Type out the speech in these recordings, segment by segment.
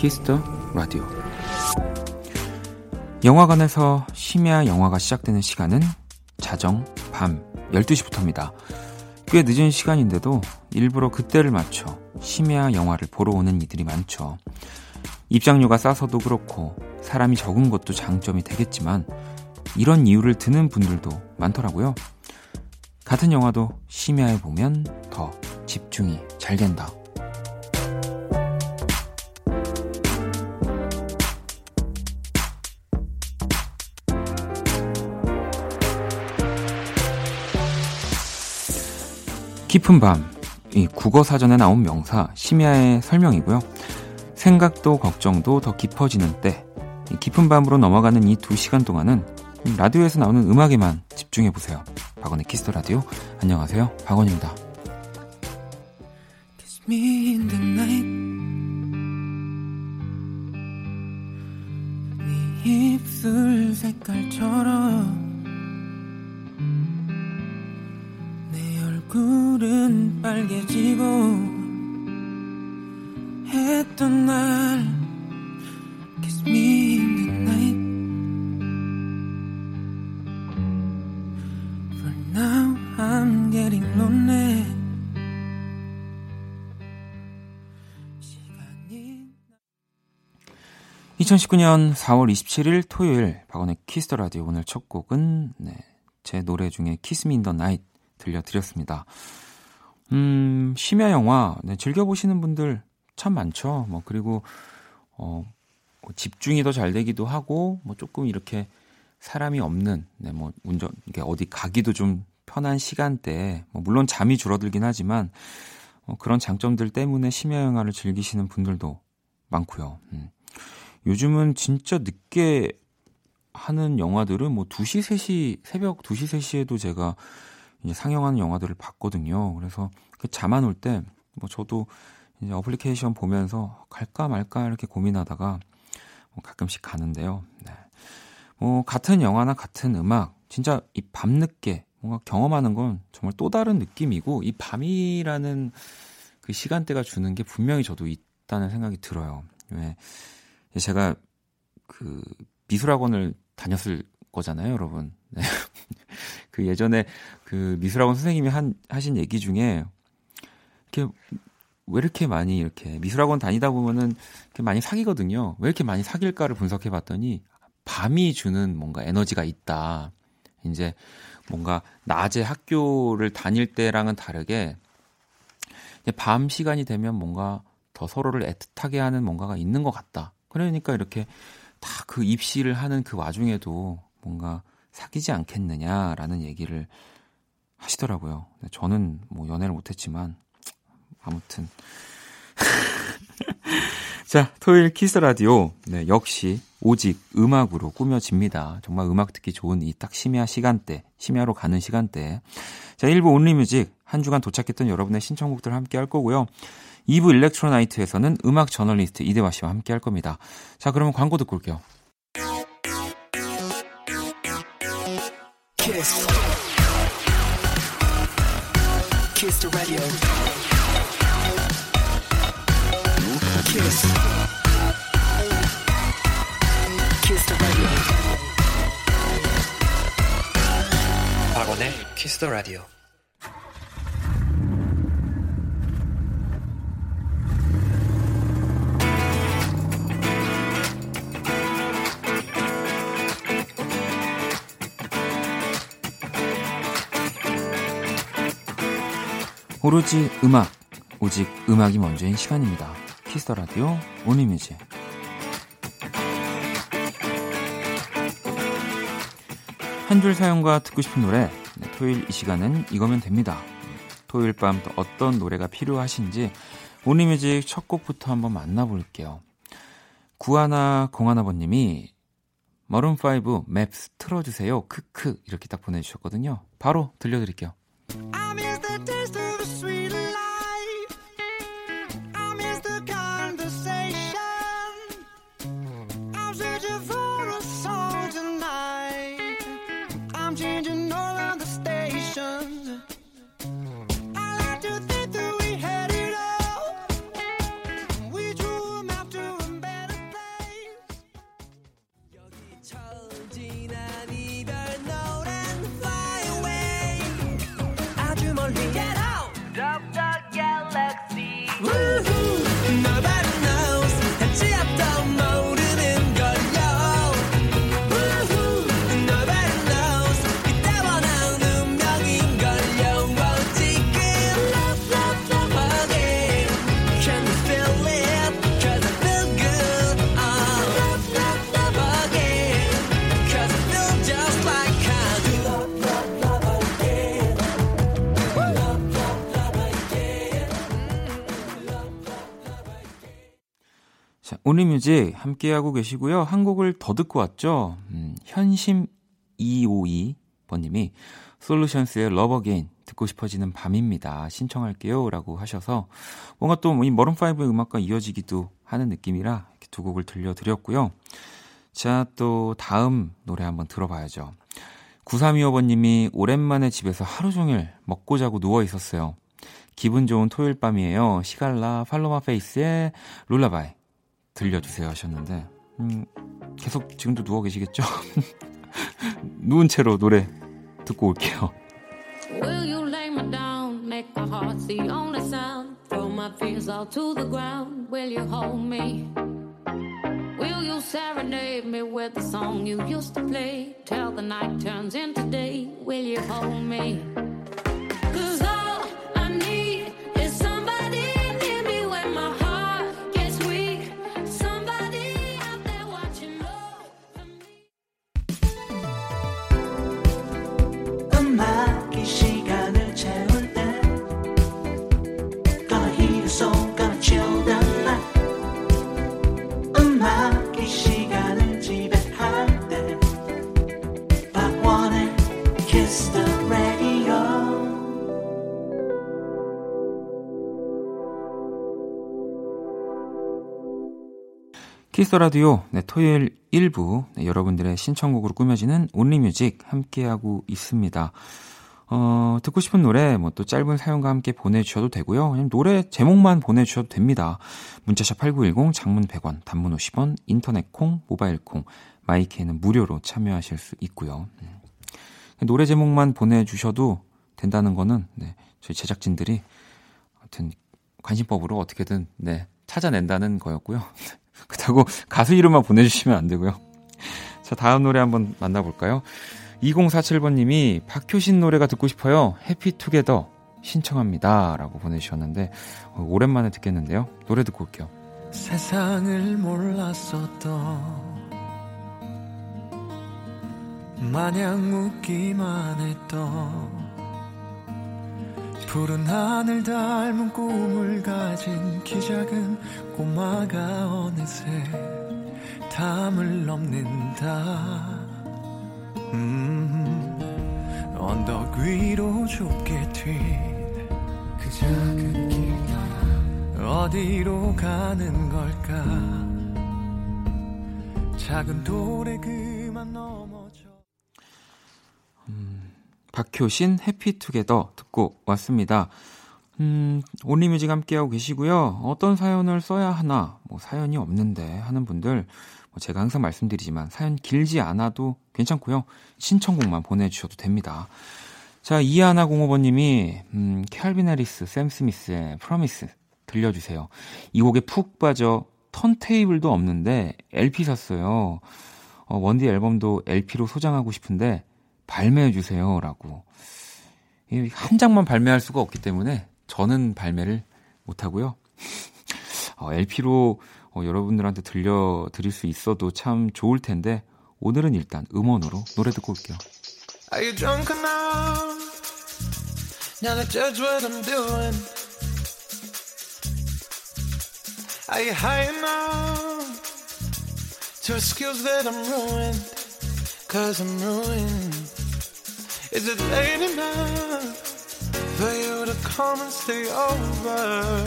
Kiss the Radio 영화관에서 심야 영화가 시작되는 시간은 자정 밤 12시부터입니다. 꽤 늦은 시간인데도 일부러 그때를 맞춰 심야 영화를 보러 오는 이들이 많죠. 입장료가 싸서도 그렇고 사람이 적은 것도 장점이 되겠지만 이런 이유를 드는 분들도 많더라고요. 같은 영화도 심야에 보면 더 집중이 잘 된다. 깊은 밤, 이 국어 사전에 나온 명사 심야의 설명이고요. 생각도 걱정도 더 깊어지는 때, 깊은 밤으로 넘어가는 이 두 시간 동안은 라디오에서 나오는 음악에만 집중해 보세요. 박원의 키스터 라디오. 안녕하세요, 박원입니다. 2019년 4월 27일 토요일 박원의 Kiss the Radio 오늘 첫 곡은 네, 제 노래 중에 Kiss Me in the Night 들려드렸습니다. 음, 심야 영화, 네, 즐겨 보시는 분들 참 많죠. 뭐, 그리고, 어, 뭐 집중이 더 잘 되기도 하고, 뭐, 조금 이렇게 사람이 없는, 네, 뭐, 운전, 이게 어디 가기도 좀 편한 시간대에, 뭐, 물론 잠이 줄어들긴 하지만, 어, 그런 장점들 때문에 심야 영화를 즐기시는 분들도 많고요. 음. 요즘은 진짜 늦게 하는 영화들은 뭐 2시, 3시, 새벽 2시, 3시에도 제가 이제 상영하는 영화들을 봤거든요. 그래서 그잠안 올 때 뭐 저도 이제 어플리케이션 보면서 갈까 말까 이렇게 고민하다가 뭐 가끔씩 가는데요. 네. 뭐 같은 영화나 같은 음악 진짜 이 밤늦게 뭔가 경험하는 건 정말 또 다른 느낌이고 이 밤이라는 그 시간대가 주는 게 분명히 저도 있다는 생각이 들어요. 왜 제가 그 미술학원을 다녔을 거잖아요, 여러분. 네. 그 예전에 그 미술학원 선생님이 한 하신 얘기 중에 이렇게 왜 이렇게 많이 이렇게 미술학원 다니다 보면은 이렇게 많이 사귀거든요. 왜 이렇게 많이 사귈까를 분석해 봤더니 밤이 주는 뭔가 에너지가 있다. 이제 뭔가 낮에 학교를 다닐 때랑은 다르게 밤 시간이 되면 뭔가 더 서로를 애틋하게 하는 뭔가가 있는 것 같다. 그러니까 이렇게 다 그 입시를 하는 그 와중에도 뭔가 사귀지 않겠느냐라는 얘기를 하시더라고요. 저는 뭐 연애를 못했지만 아무튼 자 토요일 키스 라디오 네, 역시 오직 음악으로 꾸며집니다. 정말 음악 듣기 좋은 이 딱 심야 시간대 심야로 가는 시간대 자 1부 온리뮤직 한 주간 도착했던 여러분의 신청곡들 함께 할 거고요. 2부 일렉트로나이트에서는 음악 저널리스트 이대화 씨와 함께 할 겁니다. 자 그러면 광고 듣고 올게요. Kiss. Kiss the radio. Kiss. Kiss the radio. 박원의 Kiss the radio. 오 로지 음악, 오직 음악이 먼저인 시간입니다. 키스터 라디오 온리뮤직. 한 줄 사연과 듣고 싶은 노래, 네, 토요일 이 시간은 이거면 됩니다. 토요일 밤 또 어떤 노래가 필요하신지 온리뮤직 첫 곡부터 한번 만나볼게요. 구하나 공하나버님이 머름5 맵스 틀어주세요. 크크 이렇게 딱 보내주셨거든요. 바로 들려드릴게요. Only Music 함께하고 계시고요. 한 곡을 더 듣고 왔죠. 음, 현심252번님이 솔루션스의 Love Again 듣고 싶어지는 밤입니다. 신청할게요. 라고 하셔서 뭔가 또 이 마룬5의 음악과 이어지기도 하는 느낌이라 이렇게 두 곡을 들려드렸고요. 자, 또 다음 노래 한번 들어봐야죠. 9325번님이 오랜만에 집에서 하루 종일 먹고 자고 누워 있었어요. 기분 좋은 토요일 밤이에요. 시갈라 팔로마 페이스의 룰라바이 들려주세요 하셨는데 음, 계속 지금도 누워 계시겠죠? 누운 채로 노래 듣고 올게요. Will you lay me down, make my heart the only sound, throw my fears all to the ground, will you hold me? Will you serenade me with the song you used to play, till the night turns into day, will you hold me? Kiss Radio 네, 토요일 1부 네, 여러분들의 신청곡으로 꾸며지는 Only Music 함께하고 있습니다. 어, 듣고 싶은 노래 뭐 또 짧은 사연과 함께 보내주셔도 되고요. 그냥 노래 제목만 보내주셔도 됩니다. 문자샵 8910 장문 100원 단문 50원 인터넷 콩 모바일 콩 마이케이는 무료로 참여하실 수 있고요. 음. 노래 제목만 보내주셔도 된다는 거는 네, 저희 제작진들이 하여튼 관심법으로 어떻게든 네, 찾아낸다는 거였고요. 그렇다고 가수 이름만 보내주시면 안 되고요. 자, 다음 노래 한번 만나볼까요? 2047번님이 박효신 노래가 듣고 싶어요. 해피투게더 신청합니다. 라고 보내주셨는데, 어, 오랜만에 듣겠는데요. 노래 듣고 올게요. 세상을 몰랐었던 마냥 웃기만 했던 푸른 하늘 닮은 꿈을 가진 키 작은 꼬마가 어느새 담을 넘는다. 음, 언덕 위로 좁게 튄 그 작은 길 어디로 가는 걸까? 작은 돌에 그 박효신 Happy Together 듣고 왔습니다. 음, Only Music 함께하고 계시고요. 어떤 사연을 써야 하나, 뭐 사연이 없는데 하는 분들, 뭐 제가 항상 말씀드리지만 사연 길지 않아도 괜찮고요. 신청곡만 보내주셔도 됩니다. 자, 이하나공오번님이 음, 캘빈 해리스, 샘 스미스의 Promises 들려주세요. 이 곡에 푹 빠져 턴테이블도 없는데 LP 샀어요. 어, 원디 앨범도 LP로 소장하고 싶은데 발매해 주세요. 라고. 한 장만 발매할 수가 없기 때문에 저는 발매를 못 하고요. 어, LP로 어, 여러분들한테 들려 드릴 수 있어도 참 좋을 텐데 오늘은 일단 음원으로 노래 듣고 올게요. Are you drunk enough? Now to judge what I'm doing. Are you high enough to excuse that I'm ruined? Cause I'm ruined. Is it late enough? for you to come and stay over.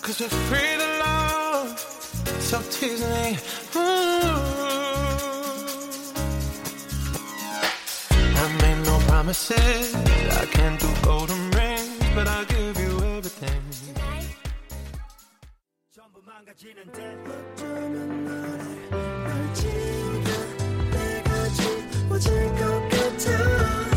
Cause we're free to love, so tease me. Ooh. I made no promises, I can't do golden rings, but I'll give you everything. 습관 이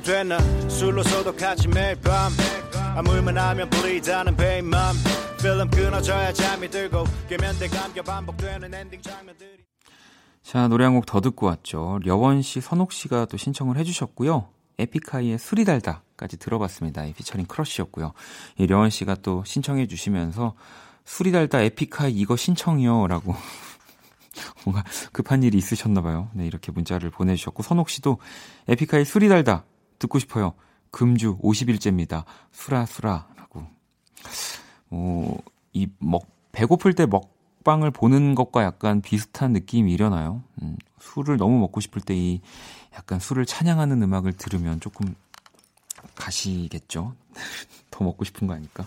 됐나? 술로서도 같이 매일 밤. 아물만 하면 불이자는 베인맘 필름 끊어져야 잠이 들고 돼 감겨 반복되는 엔딩 장면들이 자 노래 한 곡 더 듣고 왔죠. 려원 씨, 선옥 씨가 또 신청을 해주셨고요. 에픽하이의 술이 달다까지 들어봤습니다. 이 피처링 크러쉬였고요. 이 려원 씨가 또 신청해 주시면서 술이 달다 에픽하이 이거 신청이요 라고 뭔가 급한 일이 있으셨나봐요. 네, 이렇게 문자를 보내주셨고, 선옥 씨도 에픽하이 술이 달다 듣고 싶어요. 금주 50일째입니다. 수라, 수라. 라고. 어, 이 먹, 배고플 때 먹방을 보는 것과 약간 비슷한 느낌이 일어나요. 음, 술을 너무 먹고 싶을 때 이 약간 술을 찬양하는 음악을 들으면 조금 가시겠죠? 더 먹고 싶은 거 아닐까?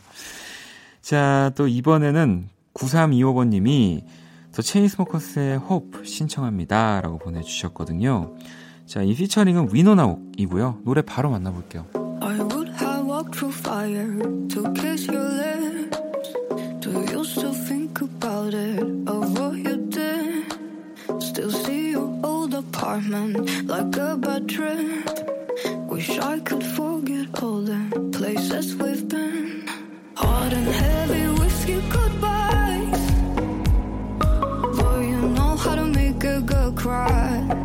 자, 또 이번에는 9325번님이 더 체인스모커스의 Hope 신청합니다. 라고 보내주셨거든요. 자, 이 피처링은 위노나옥이고요. 노래 바로 만나볼게요. I would have walked through fire to kiss your lips. Do you still think about it, of what you did? Still see your old apartment like a bad trip. Wish I could forget all the places we've been. Hot and heavy whiskey goodbye. cry while sleeping in a bed full of lies. And now that I'm older, I can see why. You made me feel high, cause you had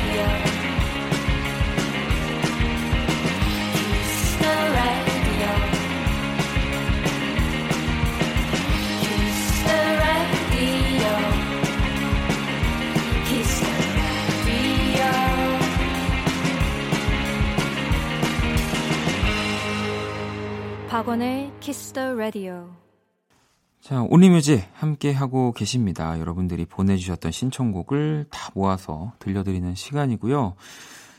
라디오. 자, Only Music 함께 하고 계십니다. 여러분들이 보내주셨던 신청곡을 다 모아서 들려드리는 시간이고요.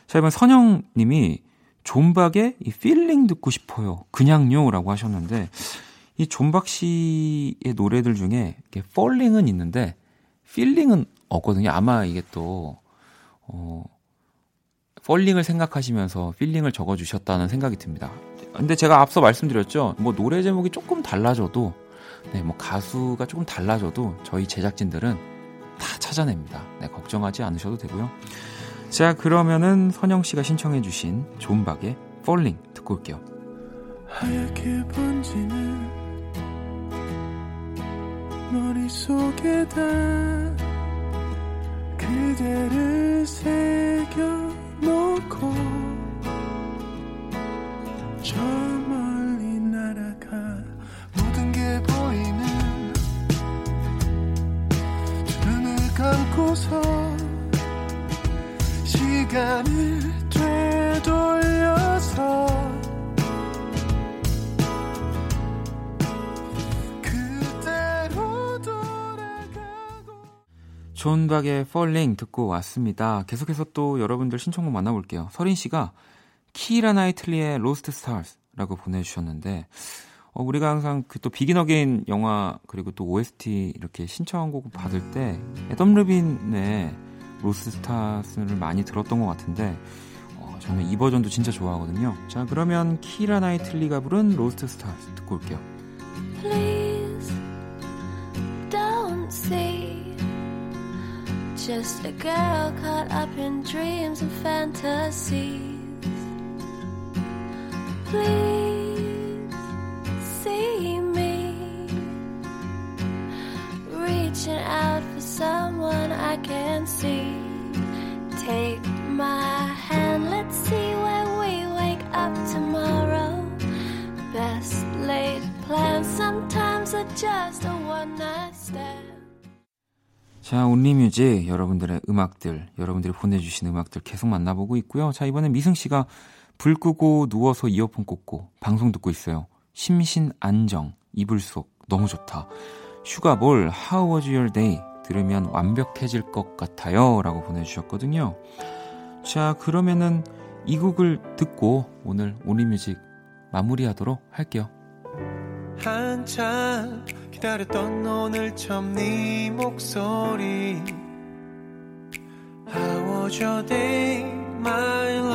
자, 이번 선영 님이 존박의 이 Feeling 듣고 싶어요. 그냥요. 라고 하셨는데, 이 존박 씨의 노래들 중에 이게 Falling은 있는데, Feeling은 없거든요. 아마 이게 또, 어, Falling을 생각하시면서 Feeling을 적어주셨다는 생각이 듭니다. 근데 제가 앞서 말씀드렸죠. 뭐 노래 제목이 조금 달라져도 네, 뭐 가수가 조금 달라져도 저희 제작진들은 다 찾아냅니다. 네, 걱정하지 않으셔도 되고요. 자, 그러면은 선영 씨가 신청해 주신 존박의 Falling 듣고 올게요. 하얗게 번지는 머릿속에다 그대를 새겨 놓고 존박의 Falling 듣고 왔습니다. 계속해서 또 여러분들 신청곡 만나볼게요. 서린 씨가 키라 나이틀리의 Lost Stars라고 보내주셨는데 어, 우리가 항상 그 또 Begin Again 영화 그리고 또 OST 이렇게 신청곡을 받을 때 애덤 리바인의 Lost Stars를 많이 들었던 것 같은데 어, 저는 이 버전도 진짜 좋아하거든요. 자 그러면 키라 나이틀리가 부른 Lost Stars 듣고 올게요. Please don't say Just a girl caught up in dreams and fantasy 자, 온리뮤직 여러분들의 음악들, 여러분들이 보내주신 음악들 계속 만나보고 있고요. 자, 이번엔 미승 씨가 불 끄고 누워서 이어폰 꽂고 방송 듣고 있어요. 심신 안정, 이불 속 너무 좋다. 슈가볼 How was your day? 들으면 완벽해질 것 같아요. 라고 보내주셨거든요. 자, 그러면은 이 곡을 듣고 오늘 온리뮤직 마무리하도록 할게요. 한참 기다렸던 오늘 처음 네 목소리 How was your day, my love?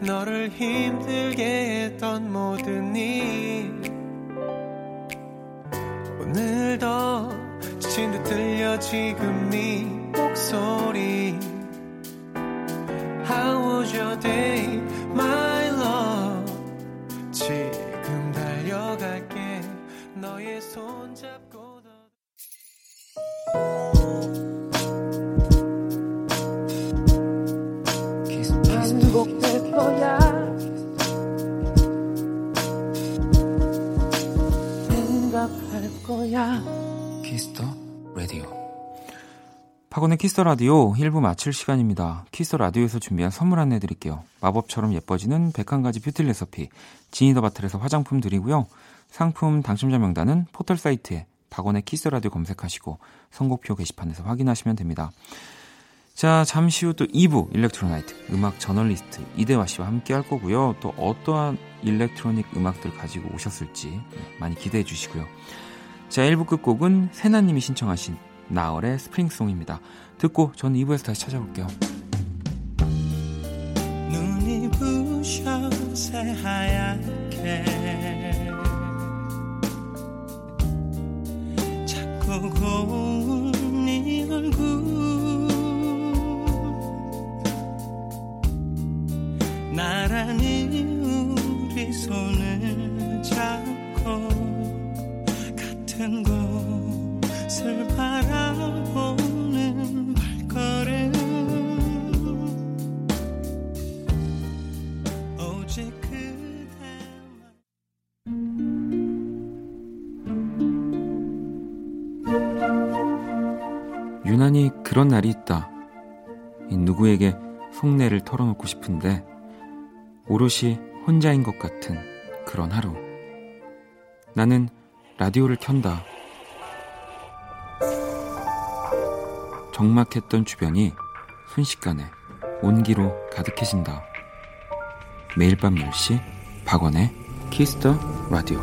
너를 힘들게 했던 모든 일. 오늘도 지친 듯 들려 지금 네 목소리. How was your day my love? 지금 달려갈게 너의 손잡 거야 키스터 라디오 박원의 Kiss the Radio 1부 마칠 시간입니다. Kiss the Radio에서 준비한 선물 안내 드릴게요. 마법처럼 예뻐지는 101가지 뷰티 레시피 지니더바틀에서 화장품 드리고요. 상품 당첨자 명단은 포털 사이트에 박원의 Kiss Radio 검색하시고 선곡표 게시판에서 확인하시면 됩니다. 자, 잠시 후 또 2부 Electro Night 음악 저널리스트 이대화 씨와 함께 할 거고요. 또 어떠한 일렉트로닉 음악들 가지고 오셨을지 네, 많이 기대해 주시고요. 자, 1부 끝곡은 세나님이 신청하신 나얼의 스프링송입니다. 듣고 전 2부에서 다시 찾아올게요. 눈이 부셔 새하얗게 자꾸 고운 네 얼굴 나란히 우리 손을 잡고 같은 곳을 바라보는 발걸음 유난히 그런 날이 있다. 이 누구에게 속내를 털어놓고 싶은데 오롯이 혼자인 것 같은 그런 하루. 나는 라디오를 켠다. 적막했던 주변이 순식간에 온기로 가득해진다. 매일 밤 10시 박원의 Kiss the Radio.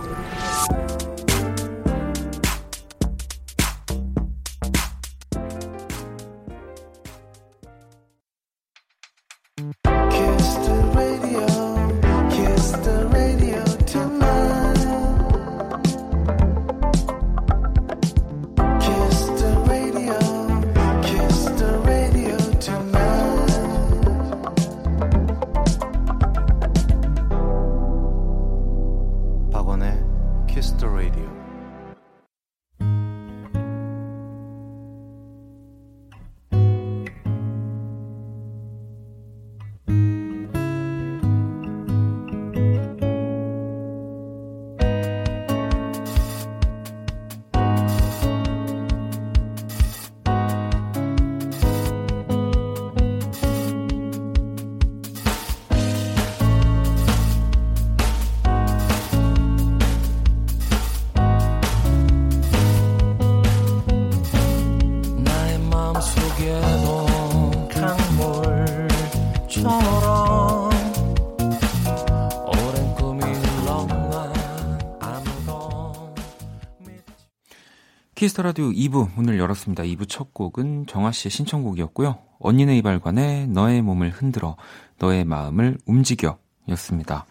Kiss the Radio 2부 문을 열었습니다. 2부 첫 곡은 정아 씨의 신청곡이었고요. 언니네 이발관의 너의 몸을 흔들어 너의 마음을 움직여 였습니다.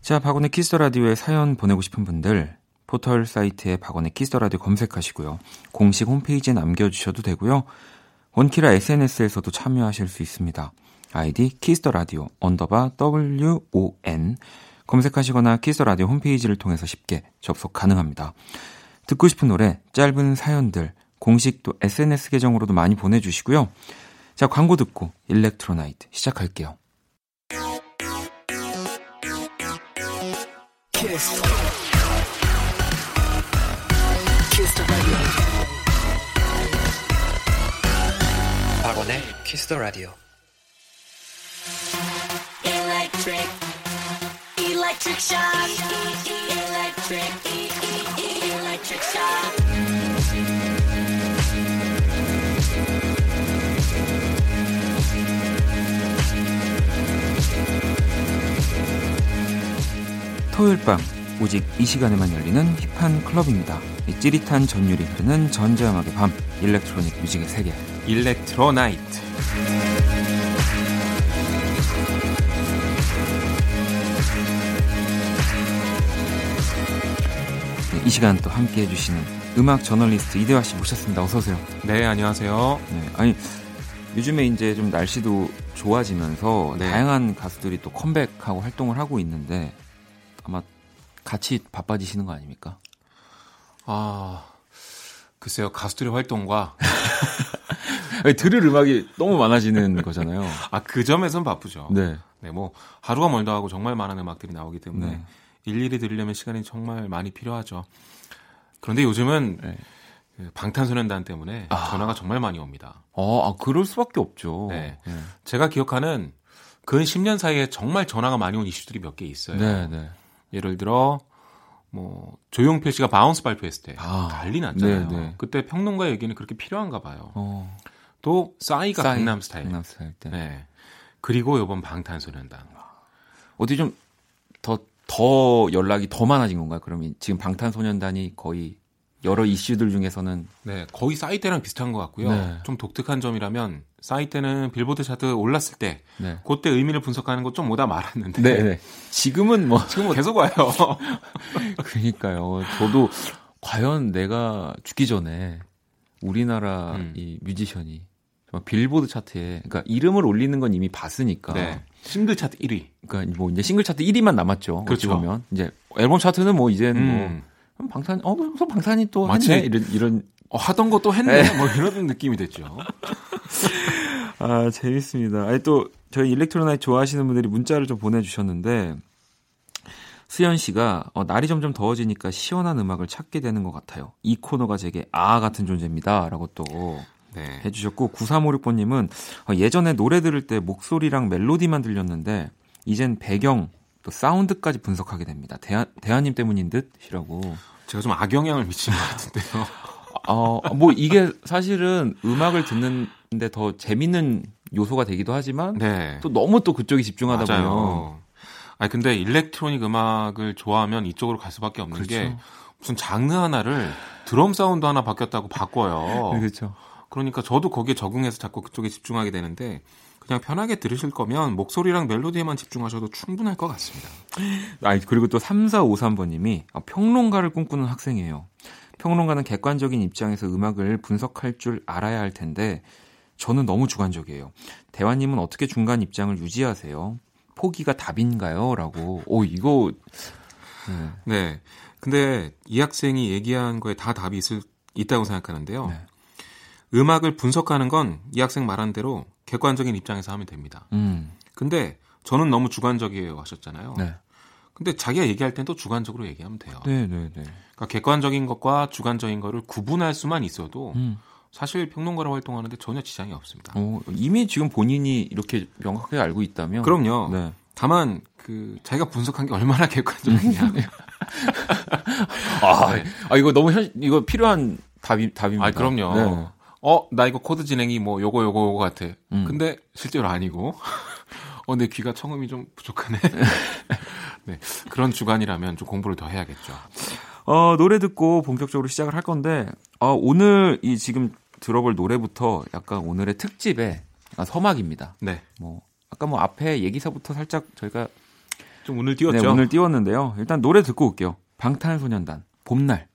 자, 박원의 Kiss the Radio에 사연 보내고 싶은 분들 포털 사이트에 박원의 Kiss the Radio 검색하시고요. 공식 홈페이지에 남겨 주셔도 되고요. 원키라 SNS에서도 참여하실 수 있습니다. 아이디 Kiss the Radio 언더바 WON 검색하시거나 Kiss the Radio 홈페이지를 통해서 쉽게 접속 가능합니다. 듣고 싶은 노래, 짧은 사연들, 공식 또 SNS 계정으로도 많이 보내주시고요. 자, 광고 듣고 Electro Night 시작할게요. Kiss 박원의 Kiss the Radio. Electric, electric shock. Electric, 토요일 밤 오직 이 시간에만 열리는 힙한 클럽입니다. 이 찌릿한 전율이 흐르는 전자음악의 밤 일렉트로닉 뮤직의 세계 일렉트로나이트. 이 시간 또 함께 해주시는 음악 저널리스트 이대화 씨 모셨습니다. 어서 오세요. 네, 안녕하세요. 네, 아니 요즘에 이제 좀 날씨도 좋아지면서 네. 다양한 가수들이 또 컴백하고 활동을 하고 있는데 아마 같이 바빠지시는 거 아닙니까? 아, 글쎄요, 가수들의 활동과, 들을 음악이 너무 많아지는 거잖아요. 아, 그 점에선 바쁘죠. 네. 네, 뭐, 하루가 멀다 하고 정말 많은 음악들이 나오기 때문에 네. 일일이 들으려면 시간이 정말 많이 필요하죠. 그런데 요즘은 네. 그 방탄소년단 때문에 아. 전화가 정말 많이 옵니다. 어, 아, 그럴 수밖에 없죠. 네. 제가 기억하는 근 10년 사이에 정말 전화가 많이 온 이슈들이 몇 개 있어요. 네, 네. 예를 들어 뭐 조용필 씨가 Bounce 발표했을 때 아, 난리 났잖아요. 네, 네. 그때 평론가 얘기는 그렇게 필요한가 봐요. 어, 또 싸이가 싸이, 강남 스타일. 강남 스타일 때. 네. 그리고 이번 방탄소년단. 어디 좀 더, 더 연락이 더 많아진 건가요? 그러면 지금 방탄소년단이 거의 여러 이슈들 중에서는 네, 거의 싸이 때랑 비슷한 것 같고요. 네. 좀 독특한 점이라면 싸이 때는 빌보드 차트 올랐을 때 네. 그때 의미를 분석하는 거좀 뭐다 말았는데 네, 네. 지금은 뭐 지금 계속 와요. 그러니까요. 저도 과연 내가 죽기 전에 우리나라 음. 이 뮤지션이 빌보드 차트에 그러니까 이름을 올리는 건 이미 봤으니까. 네. 싱글 차트 1위. 그러니까 뭐 이제 싱글 차트 1위만 남았죠. 그렇죠. 보면 이제 앨범 차트는 뭐 이제는 음. 뭐 방탄 어 무슨 방탄이 또 마치- 했네 이런 이런 어, 하던 것도 했네. 뭐 이런 느낌이 됐죠. 아, 재밌습니다. 아니, 또, 저희 Electro Night 좋아하시는 분들이 문자를 좀 보내주셨는데, 수현 씨가, 어, 날이 점점 더워지니까 시원한 음악을 찾게 되는 것 같아요. 이 코너가 제게 아 같은 존재입니다. 라고 또 네. 해주셨고, 9356번님은 어, 예전에 노래 들을 때 목소리랑 멜로디만 들렸는데, 이젠 배경, 또 사운드까지 분석하게 됩니다. 대한, 대한님 때문인 듯이라고. 제가 좀 악영향을 미친 것 같은데요. 어, 뭐 이게 사실은 음악을 듣는데 더 재밌는 요소가 되기도 하지만, 네. 또 너무 또 그쪽에 집중하다 보면 맞아요. 아니 근데 electronic 음악을 좋아하면 이쪽으로 갈 수밖에 없는 게 그렇죠. 무슨 장르 하나를 드럼 사운드 하나 바뀌었다고 바꿔요. 그렇죠. 그러니까 저도 거기에 적응해서 자꾸 그쪽에 집중하게 되는데 그냥 편하게 들으실 거면 목소리랑 멜로디에만 집중하셔도 충분할 것 같습니다. 아 그리고 또 3453번님이 아, 평론가를 꿈꾸는 학생이에요. 평론가는 객관적인 입장에서 음악을 분석할 줄 알아야 할 텐데 저는 너무 주관적이에요. 대화님은 어떻게 중간 입장을 유지하세요? 포기가 답인가요? 라고. 오 이거 네. 네. 근데 이 학생이 얘기한 거에 다 답이 있을, 있다고 생각하는데요. 네. 음악을 분석하는 건 이 학생 말한 대로 객관적인 입장에서 하면 됩니다. 음. 근데 저는 너무 주관적이에요 하셨잖아요. 네. 근데 자기가 얘기할 땐 또 주관적으로 얘기하면 돼요. 네, 네, 네. 그러니까 객관적인 것과 주관적인 거를 구분할 수만 있어도 음. 사실 평론가로 활동하는데 전혀 지장이 없습니다. 어, 이미 지금 본인이 이렇게 명확하게 알고 있다면 그럼요. 네. 다만 그 자기가 분석한 게 얼마나 객관적이냐. 아, 네. 아 이거 너무 현 이거 필요한 답이 답입니다. 아, 그럼요. 네. 어, 나 이거 코드 진행이 뭐 요거 요거 요거 같아. 음. 근데 실제로 아니고. 어, 내 귀가 청음이 좀 부족하네. 네. 그런 주관이라면 좀 공부를 더 해야겠죠. 어, 노래 듣고 본격적으로 시작을 할 건데, 어, 오늘 이 지금 들어볼 노래부터 약간 오늘의 특집의 약간 서막입니다. 네. 뭐, 아까 뭐 앞에 얘기서부터 살짝 저희가 좀 오늘 네, 띄웠죠. 오늘 띄웠는데요. 일단 노래 듣고 올게요. 방탄소년단, 봄날.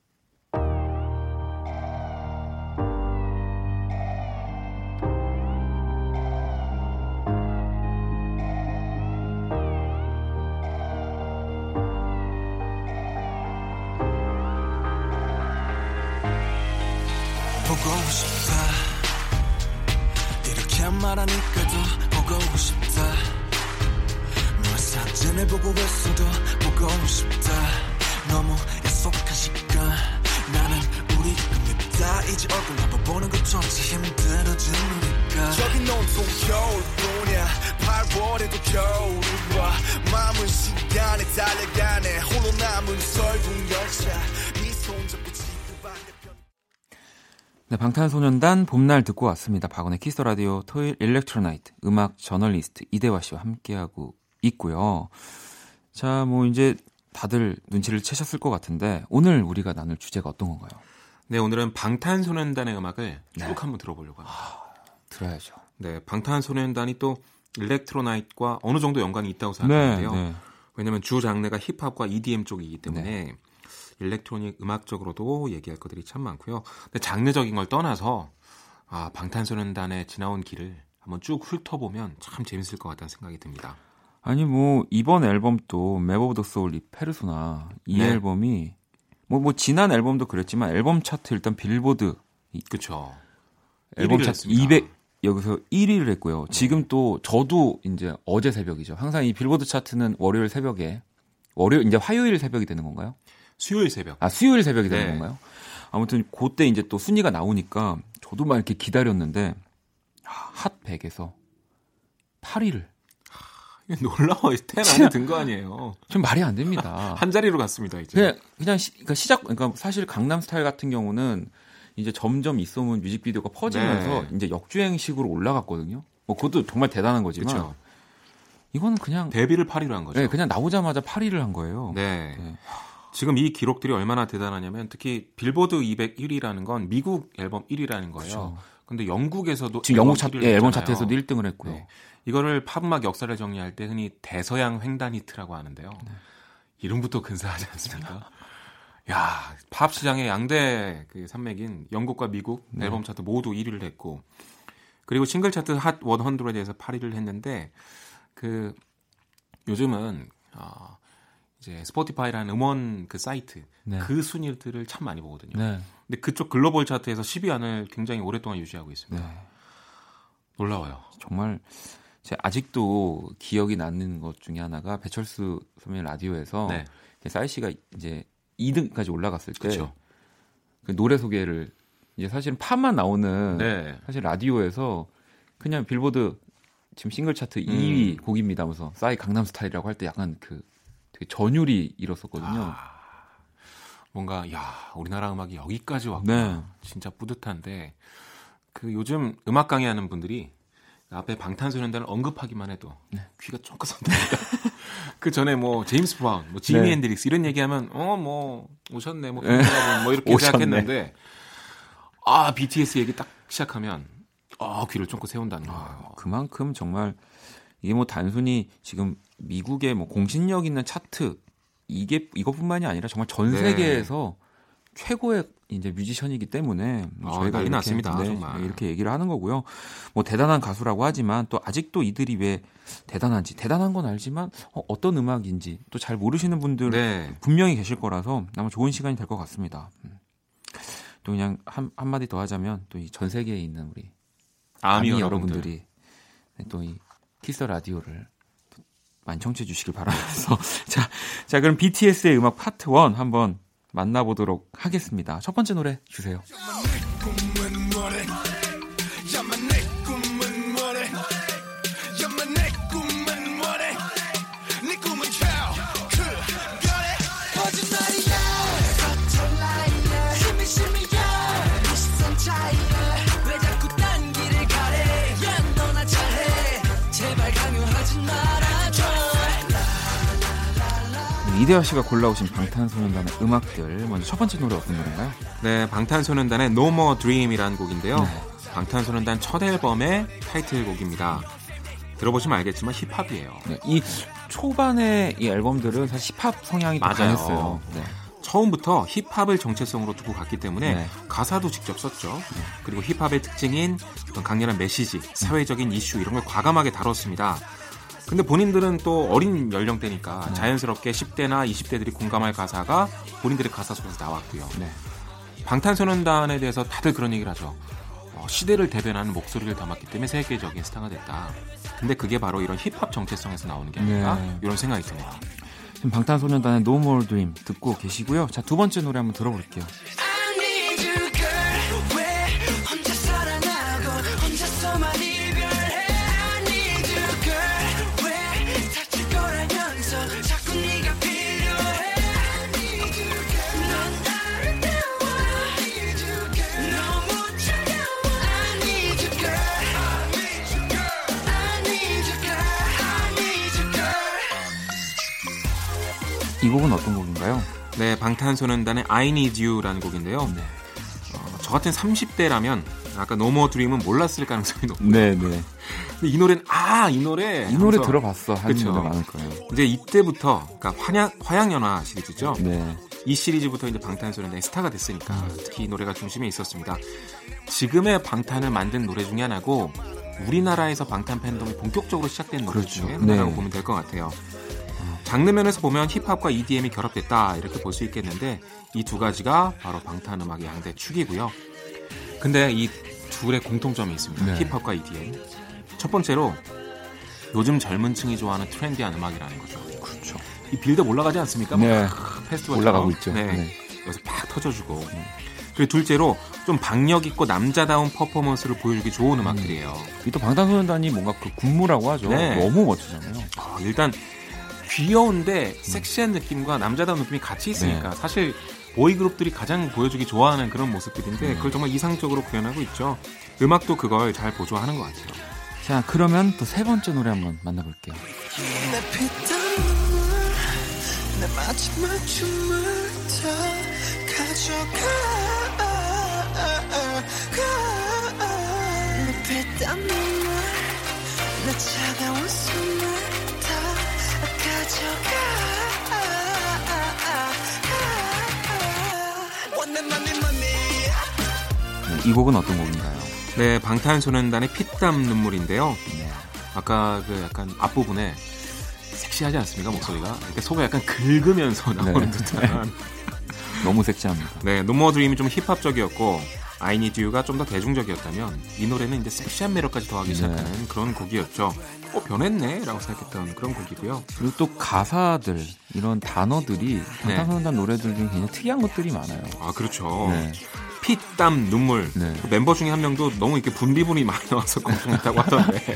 8월에도 겨울이 와 마음은 시간에 달려가네 홀로 남은 설국 열차 네 손 잡고 지구 반대편 네, 방탄소년단 봄날 듣고 왔습니다. 박원의 Kiss Radio 토요일 Electro Night 음악 저널리스트 이대화 씨와 함께하고 있고요. 자, 뭐 이제 다들 눈치를 채셨을 것 같은데 오늘 우리가 나눌 주제가 어떤 건가요? 네, 오늘은 방탄소년단의 음악을 쭉 네. 한번 들어보려고 합니다. 들어야죠. 네, 방탄소년단이 또 Electro Night과 어느 정도 연관이 있다고 네, 생각하는데요. 네. 왜냐하면 주 장르가 힙합과 EDM 쪽이기 때문에 electronic 음악적으로도 얘기할 것들이 참 많고요. 근데 장르적인 걸 떠나서 아, 방탄소년단의 지나온 길을 한번 쭉 훑어보면 참 재밌을 것 같다는 생각이 듭니다. 아니 뭐 이번 앨범도 Map of the Soul 이 페르소나 이 네. 앨범이 뭐뭐 지난 앨범도 그랬지만 앨범 차트 일단 빌보드 그렇죠. 앨범 1위를 차트 했습니다. 200 여기서 1위를 했고요. 지금 또 저도 이제 어제 새벽이죠. 항상 이 빌보드 차트는 월요일 새벽에 월요일 이제 화요일 새벽이 되는 건가요? 수요일 새벽. 아 수요일 새벽이 되는 네. 건가요? 아무튼 그때 이제 또 순위가 나오니까 저도 막 이렇게 기다렸는데 핫 100에서 8위를 이게 놀라워. 텐 안에 든 거 아니에요. 좀 말이 안 됩니다. 한 자리로 갔습니다, 이제. 그냥 그냥 시, 그러니까 시작 그러니까 사실 강남 스타일 같은 경우는 이제 점점 입소문 뮤직비디오가 퍼지면서 네. 이제 역주행식으로 올라갔거든요. 뭐 그것도 정말 대단한 거지만 그렇죠. 이거는 그냥 데뷔를 8위로 한 거죠. 네, 그냥 나오자마자 8위를 한 거예요. 네. 네. 지금 이 기록들이 얼마나 대단하냐면 특히 빌보드 200 1위라는 건 미국 앨범 1위라는 거예요. 그렇죠. 근데 영국에서도 지금 영국 앨범 차, 1위를 예, 앨범. 차트에서도 1등을 했고요. 네. 이거를 팝음악 역사를 정리할 때 흔히 대서양 횡단 히트라고 하는데요. 네. 이름부터 근사하지 않습니까? 야, 팝 시장의 양대 그 산맥인 영국과 미국 네. 앨범 차트 모두 1위를 했고 그리고 싱글 차트 핫 100에서 8위를 했는데 그 요즘은 어, 이제 Spotify라는 음원 그 사이트 네. 그 순위들을 참 많이 보거든요. 네. 근데 그쪽 글로벌 차트에서 10위 안을 굉장히 오랫동안 유지하고 있습니다. 네. 놀라워요. 정말 제 아직도 기억이 나는 것 중에 하나가 배철수 선배 라디오에서 네. 싸이 씨가 이제 2등까지 올라갔을 때 그렇죠. 그 노래 소개를 이제 사실은 팝만 나오는 네. 사실 라디오에서 그냥 빌보드 지금 싱글 차트 음. 2위 곡입니다 하면서 싸이 강남 스타일이라고 할 때 약간 그 되게 전율이 일었었거든요. 아, 뭔가 야 우리나라 음악이 여기까지 왔구나. 네. 진짜 뿌듯한데 그 요즘 음악 강의하는 분들이 앞에 방탄소년단을 언급하기만 해도 네. 귀가 쫑긋 선답니다. 그 전에 뭐 제임스 브라운, 뭐 지미 네. 핸드릭스 이런 얘기하면 어 뭐 오셨네, 뭐, 네. 뭐 이렇게 오셨네. 생각했는데 아 BTS 얘기 딱 시작하면 아 귀를 쫑긋 세운다는 거예요. 그만큼 정말 이게 뭐 단순히 지금 미국의 뭐 공신력 있는 차트 이게 이것뿐만이 아니라 정말 전 네. 세계에서 최고의 이제 뮤지션이기 때문에 뭐 아, 저희가 이렇게, 났습니다, 네, 정말. 이렇게 얘기를 하는 거고요. 뭐 대단한 가수라고 하지만 또 아직도 이들이 왜 대단한지 대단한 건 알지만 어, 떤 음악인지 또 잘 모르시는 분들 네. 분명히 계실 거라서 아마 좋은 시간이 될 것 같습니다. 음. 또 그냥 한 한마디 더 하자면 또 이 전 세계에 있는 우리 아미, 아미 여러분들. 여러분들이 또 이 Kiss Radio를 또 많이 청취해 주시길 바라면서 자, 자 그럼 BTS의 음악 파트 1 한번 만나보도록 하겠습니다. 첫 번째 노래 주세요. 이대화 씨가 골라오신 방탄소년단의 음악들 먼저 첫 번째 노래 어떤 노래인가요? 네, 방탄소년단의 No More Dream이라는 곡인데요. 네. 방탄소년단 첫 앨범의 타이틀곡입니다. 들어보시면 알겠지만 힙합이에요. 네, 이 초반의 이 앨범들은 사실 힙합 성향이 더 맞아요. 강했어요. 네. 처음부터 힙합을 정체성으로 두고 갔기 때문에 네. 가사도 직접 썼죠. 그리고 힙합의 특징인 어떤 강렬한 메시지, 사회적인 이슈 이런 걸 과감하게 다뤘습니다. 근데 본인들은 또 어린 연령대니까 네. 자연스럽게 10대나 20대들이 공감할 가사가 본인들의 가사 속에서 나왔고요. 네. 방탄소년단에 대해서 다들 그런 얘기를 하죠. 어, 시대를 대변하는 목소리를 담았기 때문에 세계적인 스타가 됐다. 근데 그게 바로 이런 힙합 정체성에서 나오는 게 아닐까 네. 이런 생각이 듭니다. 지금 방탄소년단의 No More Dream 듣고 계시고요. 자, 두 번째 노래 한번 들어볼게요. 이 곡은 어떤 곡인가요? 네, 방탄소년단의 I Need You라는 곡인데요. 네. 어, 저 같은 30대라면 아까 No More Dream은 몰랐을 가능성이 높고 네, 네. 근데 이 노래는 아 이 노래 이 노래 들어봤어. 분들 많을 거예요. 이제 이때부터 그러니까 화양 화양연화 시리즈죠. 네. 이 시리즈부터 이제 방탄소년단의 스타가 됐으니까 특히 이 노래가 중심에 있었습니다. 지금의 방탄을 만든 노래 중에 하나고 우리나라에서 방탄 팬덤이 본격적으로 시작된 노래 그렇죠. 중에 하나라고 네. 보면 될 것 같아요. 장르면에서 보면 힙합과 EDM이 결합됐다 이렇게 볼 수 있겠는데 이 두 가지가 바로 방탄 음악의 양대 축이고요. 근데 이 둘의 공통점이 있습니다. 네. 힙합과 EDM. 첫 번째로 요즘 젊은 층이 좋아하는 트렌디한 음악이라는 거죠. 그렇죠. 이 build up 올라가지 않습니까? 네. 막 페스티벌 올라가고 있죠. 네. 네. 여기서 팍 터져주고. 그리고 둘째로 좀 박력 있고 남자다운 퍼포먼스를 보여주기 좋은 음악들이에요. 이또 방탄소년단이 뭔가 그 군무라고 하죠. 네. 너무 멋지잖아요. 아, 일단 귀여운데 섹시한 느낌과 남자다운 느낌이 같이 있으니까 네. 사실 보이 그룹들이 가장 보여주기 좋아하는 그런 모습들인데 네. 그걸 정말 이상적으로 구현하고 있죠. 음악도 그걸 잘 보조하는 것 같아요. 자, 그러면 또 세 번째 노래 한번 만나볼게요. 내 피땀 눈물 내 마지막 춤을 다 가져가 내 피땀 눈물 내 차가운 숨을 이 네, 이 곡은 어떤 곡인가요? 네, 방탄소년단의 피땀 눈물인데요. 네. 아까 그 약간 앞부분에 섹시하지 않습니까 목소리가 이렇게 속을 약간 긁으면서 나오는 네. 듯한 너무 섹시합니다. 네 노모 드림이 좀 힙합적이었고 I Need You가 좀 더 대중적이었다면 이 노래는 이제 섹시한 매력까지 더하기 네. 시작하는 그런 곡이었죠 어 변했네 라고 생각했던 그런 곡이고요 그리고 또 가사들, 이런 단어들이 방탄소년단 노래들 중에 굉장히 특이한 것들이 많아요. 아 그렇죠 네. 피 땀 눈물 네. 그 멤버 중에 한 명도 너무 이렇게 분비분이 많이 나와서 걱정했다고 하던데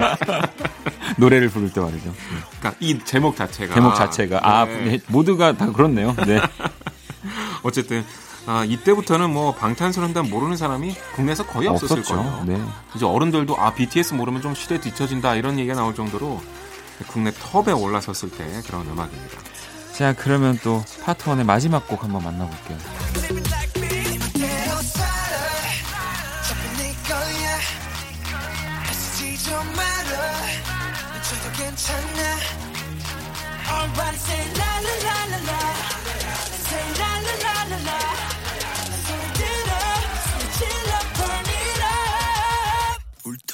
노래를 부를 때 말이죠. 그러니까 이 제목 자체가 제목 자체가 아 네. 네, 모두가 다 그렇네요. 네. 어쨌든 아, 이때부터는 뭐 방탄소년단 모르는 사람이 국내에서 거의 없었을 없었죠. 거예요. 네. 이제 어른들도 아 BTS 모르면 좀 시대 뒤처진다 이런 얘기가 나올 정도로 국내 톱에 올라섰을 때 그런 음악입니다. 자, 그러면 또 파트 1의 마지막 곡 한번 만나볼게요.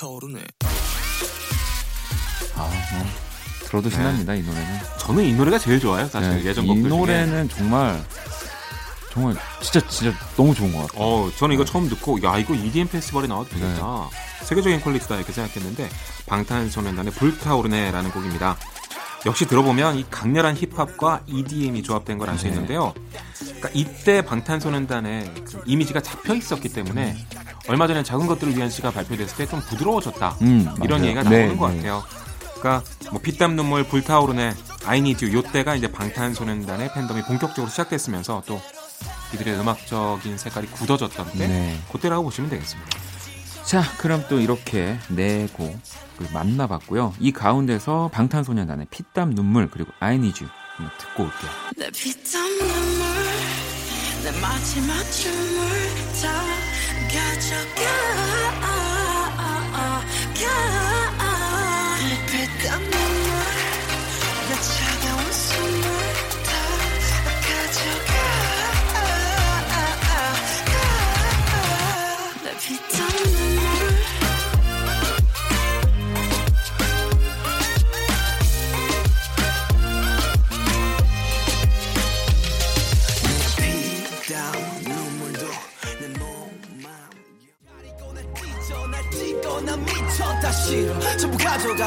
타오르네 아, 뭐 들어도 신납니다, 이 노래는. 저는 이 노래가 제일 좋아요. 사실 네, 예전 이 곡들 중에. 노래는 정말 정말 진짜 진짜 너무 좋은 것 같아요. 어, 저는 이거 처음 듣고 야 이거 EDM 페스티벌에 나와도 되겠다. 네. 세계적인 퀄리티다 이렇게 생각했는데 방탄소년단의 불타오르네라는 곡입니다. 역시 들어보면 이 강렬한 힙합과 EDM이 조합된 걸 알수 네. 있는데요. 그러니까 이때 방탄소년단의 그 이미지가 잡혀 있었기 때문에 얼마 전에 작은 것들을 위한 시가 발표됐을 때 좀 부드러워졌다. 음, 이런 맞아요. 얘기가 나오는 네, 것 네. 같아요. 그러니까 뭐 피땀 눈물 불타오르네 I Need You 요때가 이제 방탄소년단의 팬덤이 본격적으로 시작됐으면서 또 이들의 음악적인 색깔이 굳어졌던 때 네. 그때라고 보시면 되겠습니다. 자, 그럼 또 이렇게 네 곡을 만나봤고요. 이 가운데서 방탄소년단의 피땀 눈물 그리고 I Need You 듣고 올게요. 내 피땀 눈물 내 마지막 춤을 다 가져가 내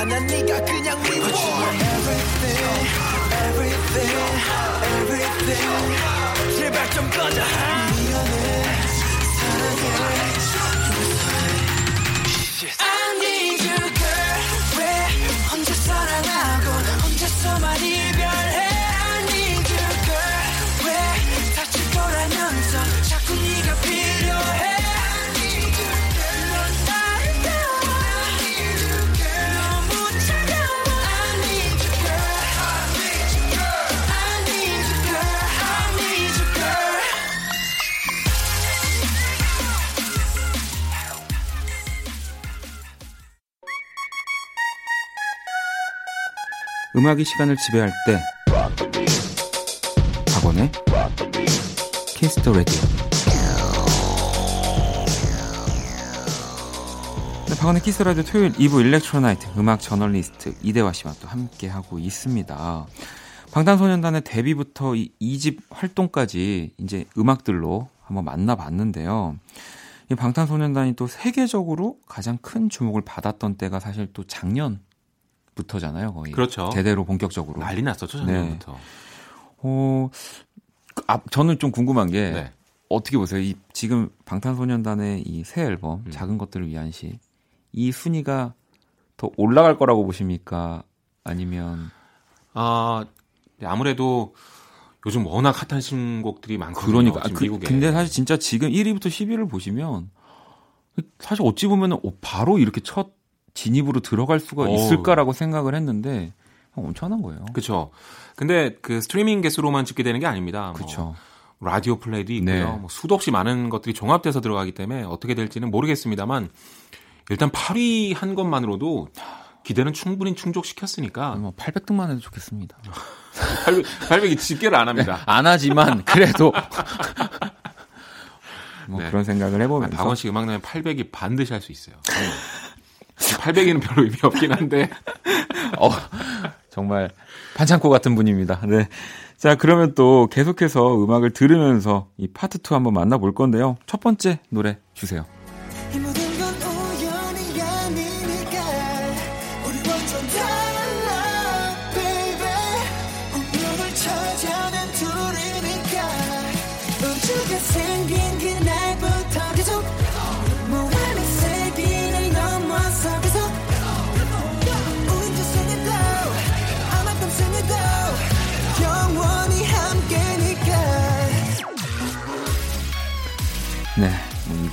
난 네가 그냥 미워 음악이 시간을 지배할 때 박원의 Kiss the Radio. 네, 박원의 Kiss the Radio 토요일 2부 Electro Night 음악 저널리스트 이대화 씨와 또 함께 하고 있습니다. 방탄소년단의 데뷔부터 이 2집 활동까지 이제 음악들로 한번 만나봤는데요. 이 방탄소년단이 또 세계적으로 가장 큰 주목을 받았던 때가 사실 또 작년 부터잖아요, 거의. 그렇죠. 제대로 본격적으로. 난리 났었죠 네. 작년부터. 어, 아, 저는 좀 궁금한 게 네. 어떻게 보세요? 이 지금 방탄소년단의 이 새 앨범 음. 작은 것들을 위한 시 이 순위가 더 올라갈 거라고 보십니까? 아니면 아 네, 아무래도 요즘 워낙 핫한 신곡들이 많거든요. 그러니까 아, 그, 미국에. 근데 사실 진짜 지금 1위부터 10위를 보시면 사실 어찌 보면은 어, 바로 이렇게 첫 진입으로 들어갈 수가 어우. 있을까라고 생각을 했는데 엄청난 거예요. 그렇죠. 근데 그 스트리밍 개수로만 집계 되는 게 아닙니다. 뭐 그렇죠. 라디오 플레이도 있고요. 네. 뭐 수도 없이 많은 것들이 종합돼서 들어가기 때문에 어떻게 될지는 모르겠습니다만 일단 8위 한 것만으로도 기대는 충분히 충족시켰으니까 뭐 800등만 해도 좋겠습니다. 800, 800이 집계를 안 합니다. 안 하지만 그래도 뭐 네. 그런 생각을 해보면서 박원 씨 음악 나면 800이 반드시 할 수 있어요. 800이는 별로 의미 없긴 한데 어, 정말 반창고 같은 분입니다. 네. 자, 그러면 또 계속해서 음악을 들으면서 이 파트 2 한번 만나볼 건데요. 첫 번째 노래 주세요.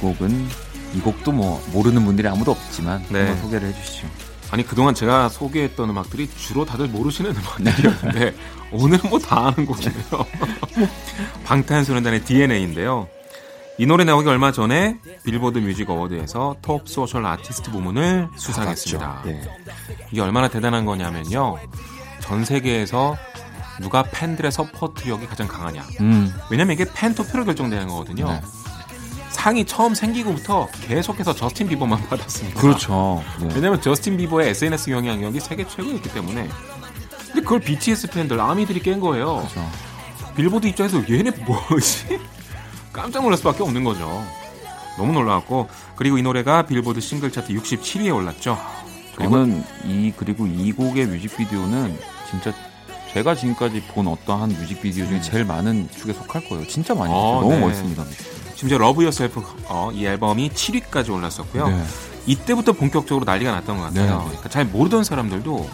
곡은 이 곡도 뭐 모르는 분들이 아무도 없지만 네. 한번 소개를 해 주시죠. 아니 그동안 제가 소개했던 음악들이 주로 다들 모르시는 음악들이었는데 오늘은 뭐 다 아는 곡이네요. 방탄소년단의 DNA인데요. 이 노래 나오기 얼마 전에 Billboard Music Award에서 Top Social Artist 부문을 수상했습니다. 네. 이게 얼마나 대단한 거냐면요. 전 세계에서 누가 팬들의 서포트력이 가장 강하냐. 음. 왜냐면 이게 팬 투표로 결정되는 거거든요. 네. 상이 처음 생기고부터 계속해서 저스틴 비버만 받았습니다. 그렇죠. 네. 왜냐면 저스틴 비버의 SNS 영향력이 세계 최고였기 때문에. 근데 그걸 BTS 팬들, 아미들이 깬 거예요. 그렇죠. 빌보드 입장에서 얘네 뭐지? 깜짝 놀랄 수밖에 없는 거죠. 너무 놀라웠고 그리고 이 노래가 빌보드 싱글 차트 67위에 올랐죠. 저는 이 그리고 이 곡의 뮤직비디오는 진짜 제가 지금까지 본 어떠한 뮤직비디오 중에 제일 많은 축에 속할 거예요. 진짜 많이 어, 봤어요. 너무 네. 멋있습니다. 심지어 Love Yourself 어, 이 앨범이 7위까지 올랐었고요. 네. 이때부터 본격적으로 난리가 났던 것 같아요. 네. 그러니까 잘 모르던 사람들도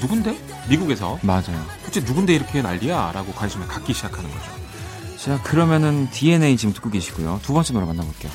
누군데? 미국에서 맞아요. 도대체 누군데 이렇게 난리야? 라고 관심을 갖기 시작하는 거죠. 자, 그러면은 DNA 지금 듣고 계시고요. 두 번째 노래 만나볼게요.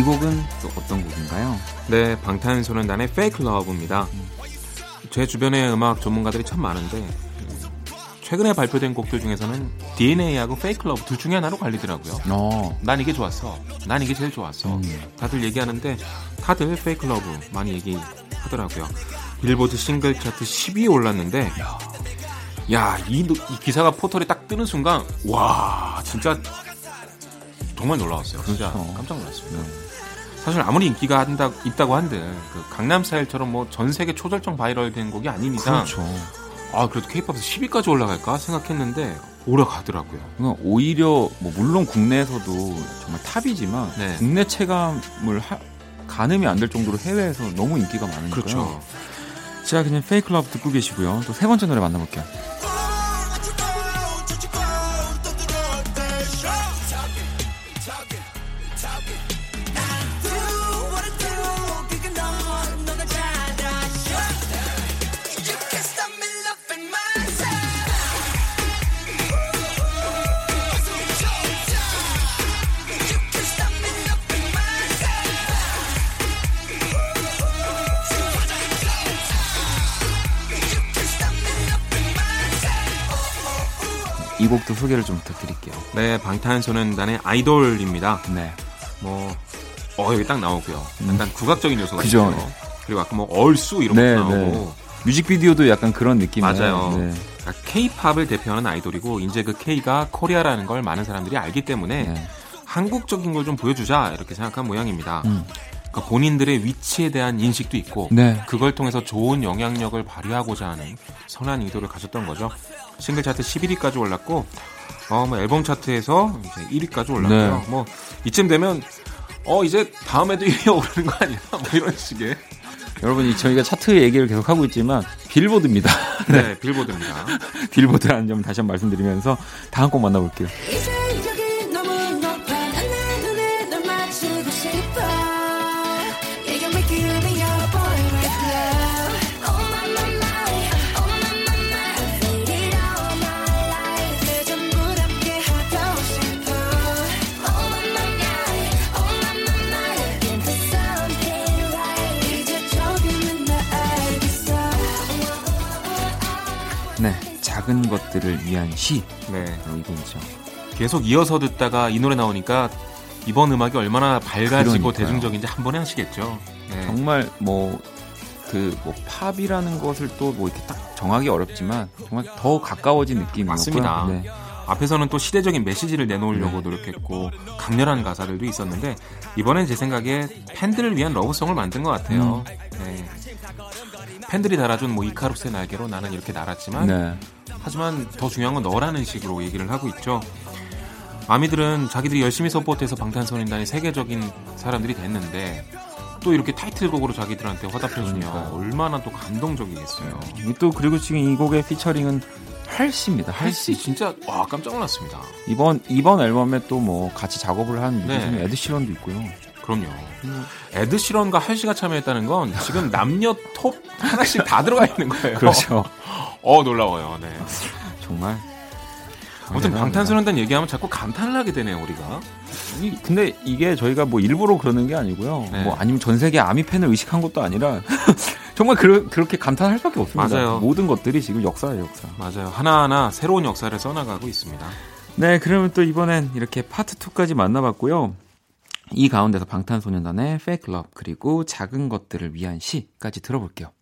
이 곡은 또 어떤 곡인가요? 네, 방탄소년단의 Fake Love입니다. 제 주변에 음악 전문가들이 참 많은데 음, 최근에 발표된 곡들 중에서는 DNA하고 Fake Love 둘 중에 하나로 갈리더라고요. 어, 난 이게 좋았어. 난 이게 제일 좋았어. 음. 다들 얘기하는데 다들 Fake Love 많이 얘기하더라고요. 빌보드 싱글 차트 10위에 올랐는데 야, 이, 노- 이 기사가 포털에 딱 뜨는 순간 와, 진짜 정말 놀라웠어요. 진짜 그렇죠. 깜짝 놀랐습니다. 사실 아무리 인기가 한다, 있다고 한들 그 강남 스타일처럼 뭐 전 세계 초절정 viral된 곡이 아닌 이상 그렇죠. 아 그래도 K-pop에서 10위까지 올라갈까 생각했는데 올라가더라고요. 그러니까 오히려 뭐 물론 국내에서도 정말 탑이지만 네. 국내 체감을 하- 가늠이 안 될 정도로 해외에서 너무 인기가 많으니까요. 그렇죠. 자, Fake Love 듣고 계시고요. 또 세 번째 노래 만나볼게요. 이 곡도 소개를 좀 부탁드릴게요. 네, 방탄소년단의 아이돌입니다. 네. 뭐, 어, 여기 딱 나오고요. 약간 국악적인 요소가 그죠. 있어요. 그리고 아까 뭐, 얼쑤 이런 네, 것도 네. 나오고. 뮤직비디오도 약간 그런 느낌이에요. 맞아요. 네. K-pop을 대표하는 아이돌이고, 이제 그 K가 Korea라는 걸 많은 사람들이 알기 때문에 네. 한국적인 걸 좀 보여주자 이렇게 생각한 모양입니다. 음. 그러니까 본인들의 위치에 대한 인식도 있고 네. 그걸 통해서 좋은 영향력을 발휘하고자 하는 선한 의도를 가졌던 거죠. 싱글 차트 11위까지 올랐고 어, 뭐 앨범 차트에서 이제 1위까지 올랐고요. 네. 뭐 이쯤 되면 어 이제 다음에도 1위에 오르는 거 아니야? 뭐 이런 식의 여러분이 저희가 차트 얘기를 계속 하고 있지만 빌보드입니다. 네, 빌보드입니다. 빌보드라는 점 다시 한번 말씀드리면서 다음 곡 만나볼게요. 작은 것들을 위한 시. 네. 어, 이 곡이죠. 계속 이어서 듣다가 이 노래 나오니까 이번 음악이 얼마나 밝아지고 그러니까요. 대중적인지 한 번에 아시겠죠. 네. 정말 뭐, 그, 뭐, 팝이라는 것을 또 뭐 이렇게 딱 정하기 어렵지만 정말 더 가까워진 느낌이었고요. 맞습니다. 네. 앞에서는 또 시대적인 메시지를 내놓으려고 노력했고 강렬한 가사들도 있었는데 이번엔 제 생각에 팬들을 위한 러브송을 만든 것 같아요. 네. 팬들이 달아준 뭐 이카루스의 날개로 나는 이렇게 날았지만 네. 하지만 더 중요한 건 너라는 식으로 얘기를 하고 있죠. 아미들은 자기들이 열심히 서포트해서 방탄소년단이 세계적인 사람들이 됐는데 또 이렇게 타이틀곡으로 자기들한테 화답해주면 그러니까요. 얼마나 또 감동적이겠어요. 이또 그리고 지금 이 곡의 피처링은 할시입니다. 할시. 진짜 와 깜짝 놀랐습니다. 이번 이번 앨범에 또 뭐 같이 작업을 한 네. 뮤지션 에드 시런도 있고요. 그럼요. 에드 시런과 할씨가 참여했다는 건 지금 남녀 톱 하나씩 다 들어가 있는 거예요. 그렇죠. 어 놀라워요. 네. 정말. 아무튼. 방탄소년단 얘기하면 자꾸 감탄을 하게 되네요 우리가. 이- 근데 이게 저희가 뭐 일부러 그러는 게 아니고요. 네. 뭐 아니면 전 세계 아미 팬을 의식한 것도 아니라 정말 그러, 그렇게 감탄할 수밖에 없습니다. 맞아요. 모든 것들이 지금 역사예요, 역사. 맞아요. 하나하나 새로운 역사를 써나가고 있습니다. 네, 그러면 또 이번엔 이렇게 파트 2까지 만나봤고요. 이 가운데서 방탄소년단의 Fake Love 그리고 작은 것들을 위한 시까지 들어볼게요.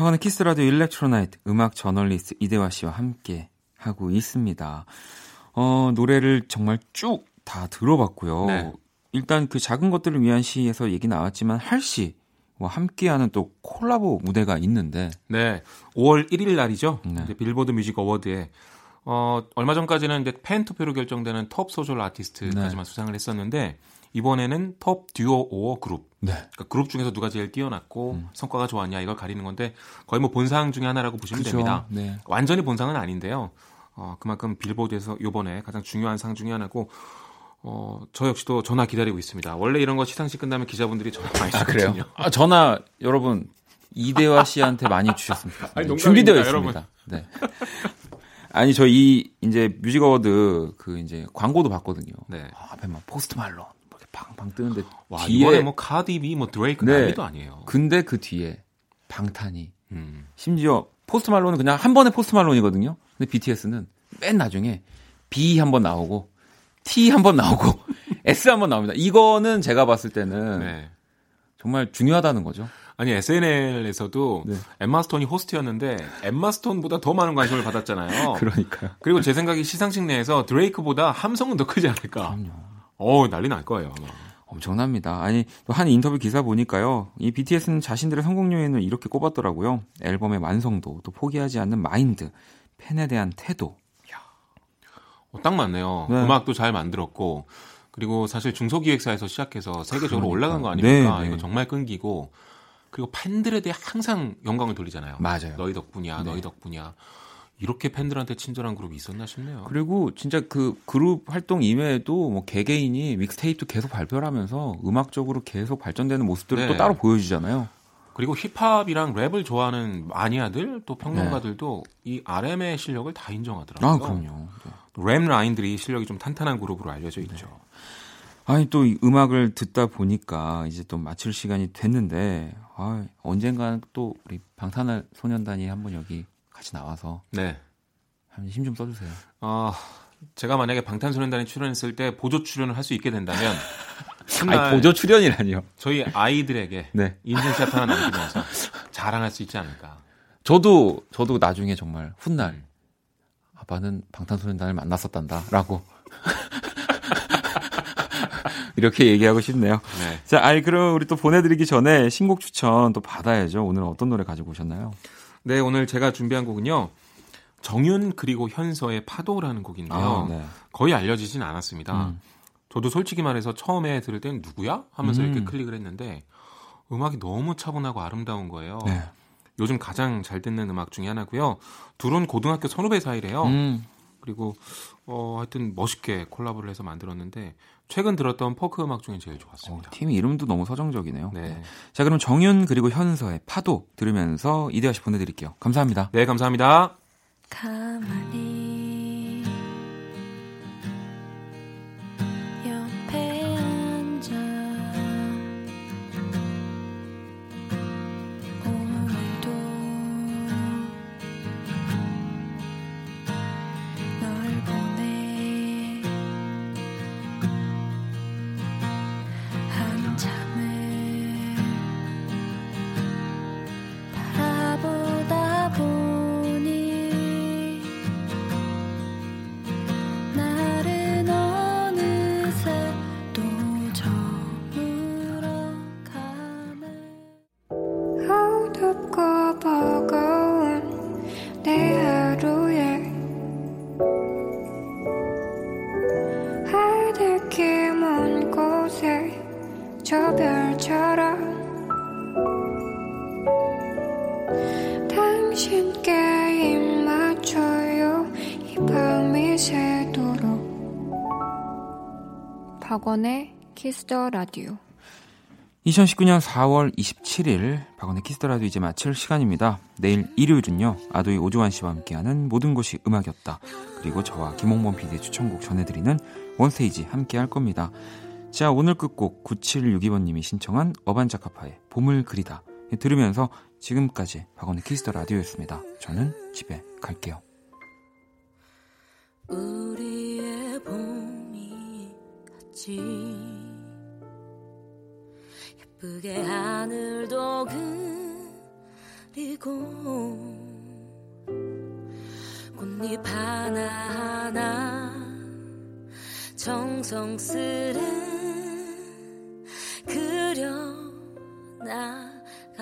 자, 박원의 Kiss the Radio Electro Night 음악 저널리스트 이대화 씨와 함께 하고 있습니다. 어, 노래를 정말 쭉 다 들어봤고요. 네. 일단 그 작은 것들을 위한 시에서 얘기 나왔지만 할시와 함께하는 또 콜라보 무대가 있는데 네, 5월 1일 날이죠. 네. 이제 Billboard Music Award에 어, 얼마 전까지는 이제 팬 투표로 결정되는 톱 소셜 아티스트까지만 네. 수상을 했었는데 이번에는 Top Duo or Group. 네. 그러니까 그룹 중에서 누가 제일 뛰어났고 성과가 좋았냐 이걸 가리는 건데 거의 뭐 본상 중에 하나라고 보시면 그죠. 됩니다. 네. 완전히 본상은 아닌데요. 어, 그만큼 빌보드에서 요번에 가장 중요한 상 중에 하나고 어, 저 역시도 전화 기다리고 있습니다. 원래 이런 거 시상식 끝나면 기자분들이 전화 많이 아, 주거든요. 그래요? 아, 전화 여러분 이대화 씨한테 많이 주셨습니다. 아니, 농담입니다, 준비되어. 있습니다. 네. 아니 저 이 이제 Music Award 그 이제 광고도 봤거든요. 네. 아, 앞에 막 포스트 말론, 팡팡 뜨는데 와 뒤에 이번에 뭐 카디 비 뭐 드레이크 네. 난리도 아니에요. 근데 그 뒤에 방탄이 음. 심지어 포스트 말론은 그냥 한 번에 포스트 말론이거든요. 근데 BTS는 맨 나중에 B 한 번 나오고 T 한 번 나오고 S 한 번 나옵니다. 이거는 제가 봤을 때는 네. 정말 중요하다는 거죠. 아니 SNL에서도 네. 엠마 스톤이 호스트였는데 엠마 스톤보다 더 많은 관심을 받았잖아요. 그러니까요. 그리고 제 생각에 시상식 내에서 드레이크보다 함성은 더 크지 않을까. 어 난리 날 거예요. 아마. 엄청납니다. 아니 또한 인터뷰 기사 보니까요. 이 BTS는 자신들의 성공 요인을 이렇게 꼽았더라고요. 앨범의 완성도, 또 포기하지 않는 마인드, 팬에 대한 태도. 어, 딱 맞네요. 네. 음악도 잘 만들었고 그리고 사실 중소기획사에서 시작해서 세계적으로 그러니까요. 올라간 거 아닙니까? 네, 네. 이거 정말 끈기고 그리고 팬들에 대해 항상 영광을 돌리잖아요. 맞아요. 너희 덕분이야, 네. 너희 덕분이야. 이렇게 팬들한테 친절한 그룹이 있었나 싶네요. 그리고 진짜 그 그룹 활동 이외에도 뭐 개개인이 믹스테이프도 계속 발표를 하면서 음악적으로 계속 발전되는 모습들을 네. 또 따로 보여주잖아요. 그리고 힙합이랑 랩을 좋아하는 마니아들 또 평론가들도 이 RM의 실력을 다 인정하더라고요. 아, 그럼요. 네. 랩 라인들이 실력이 좀 탄탄한 그룹으로 알려져 있죠. 아니 또이 음악을 듣다 보니까 이제 또 마칠 시간이 됐는데 아, 언젠가는 또 우리 방탄 소년단이 한번 여기 같이 나와서 네. 힘 좀 써주세요. 아, 제가 만약에 방탄소년단에 출연했을 때 보조 출연을 할 수 있게 된다면 아니 보조 출연이라니요. 저희 아이들에게 네. 인증샷 하나 남기면서 자랑할 수 있지 않을까. 저도 저도 나중에 정말 훗날 아빠는 방탄소년단을 만났었단다라고 이렇게 얘기하고 싶네요. 네. 자, 아이 그럼 우리 또 보내드리기 전에 신곡 추천 또 받아야죠. 오늘 어떤 노래 가지고 오셨나요? 네, 오늘 제가 준비한 곡은요. 정윤 그리고 현서의 파도라는 곡인데요. 네. 거의 알려지진 않았습니다. 음. 저도 솔직히 말해서 처음에 들을 땐 누구야? 하면서 음. 이렇게 클릭을 했는데 음악이 너무 차분하고 아름다운 거예요. 네. 요즘 가장 잘 듣는 음악 중에 하나고요. 둘은 고등학교 선후배 사이래요. 음. 그리고 어 하여튼 멋있게 콜라보를 해서 만들었는데 최근 들었던 포크 음악 중에 제일 어, 좋았습니다. 팀 이름도 너무 서정적이네요. 네. 자, 그럼 정윤 그리고 현서의 파도 들으면서 이대화 씨 보내드릴게요. 감사합니다. 네, 감사합니다. 가만히 Kiss the Radio 2019년 4월 27일 박원의 Kiss the Radio 이제 마칠 시간입니다. 내일 일요일은요. 아도이 오주환 씨와 함께하는 모든 곳이 음악이었다. 그리고 저와 김홍범 PD의 추천곡 전해드리는 원스테이지 함께 할 겁니다. 자 오늘 끝곡 9762번님이 신청한 어반자카파의 봄을 그리다 들으면서 지금까지 박원의 Kiss the Radio였습니다. 저는 집에 갈게요. 우리의 봄이 같이 예쁘게 하늘도 그리고 꽃잎 하나하나 정성스레 그려나갔어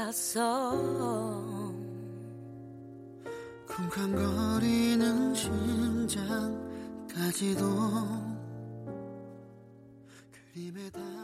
쿵쾅거리는 심장까지도 그림에 다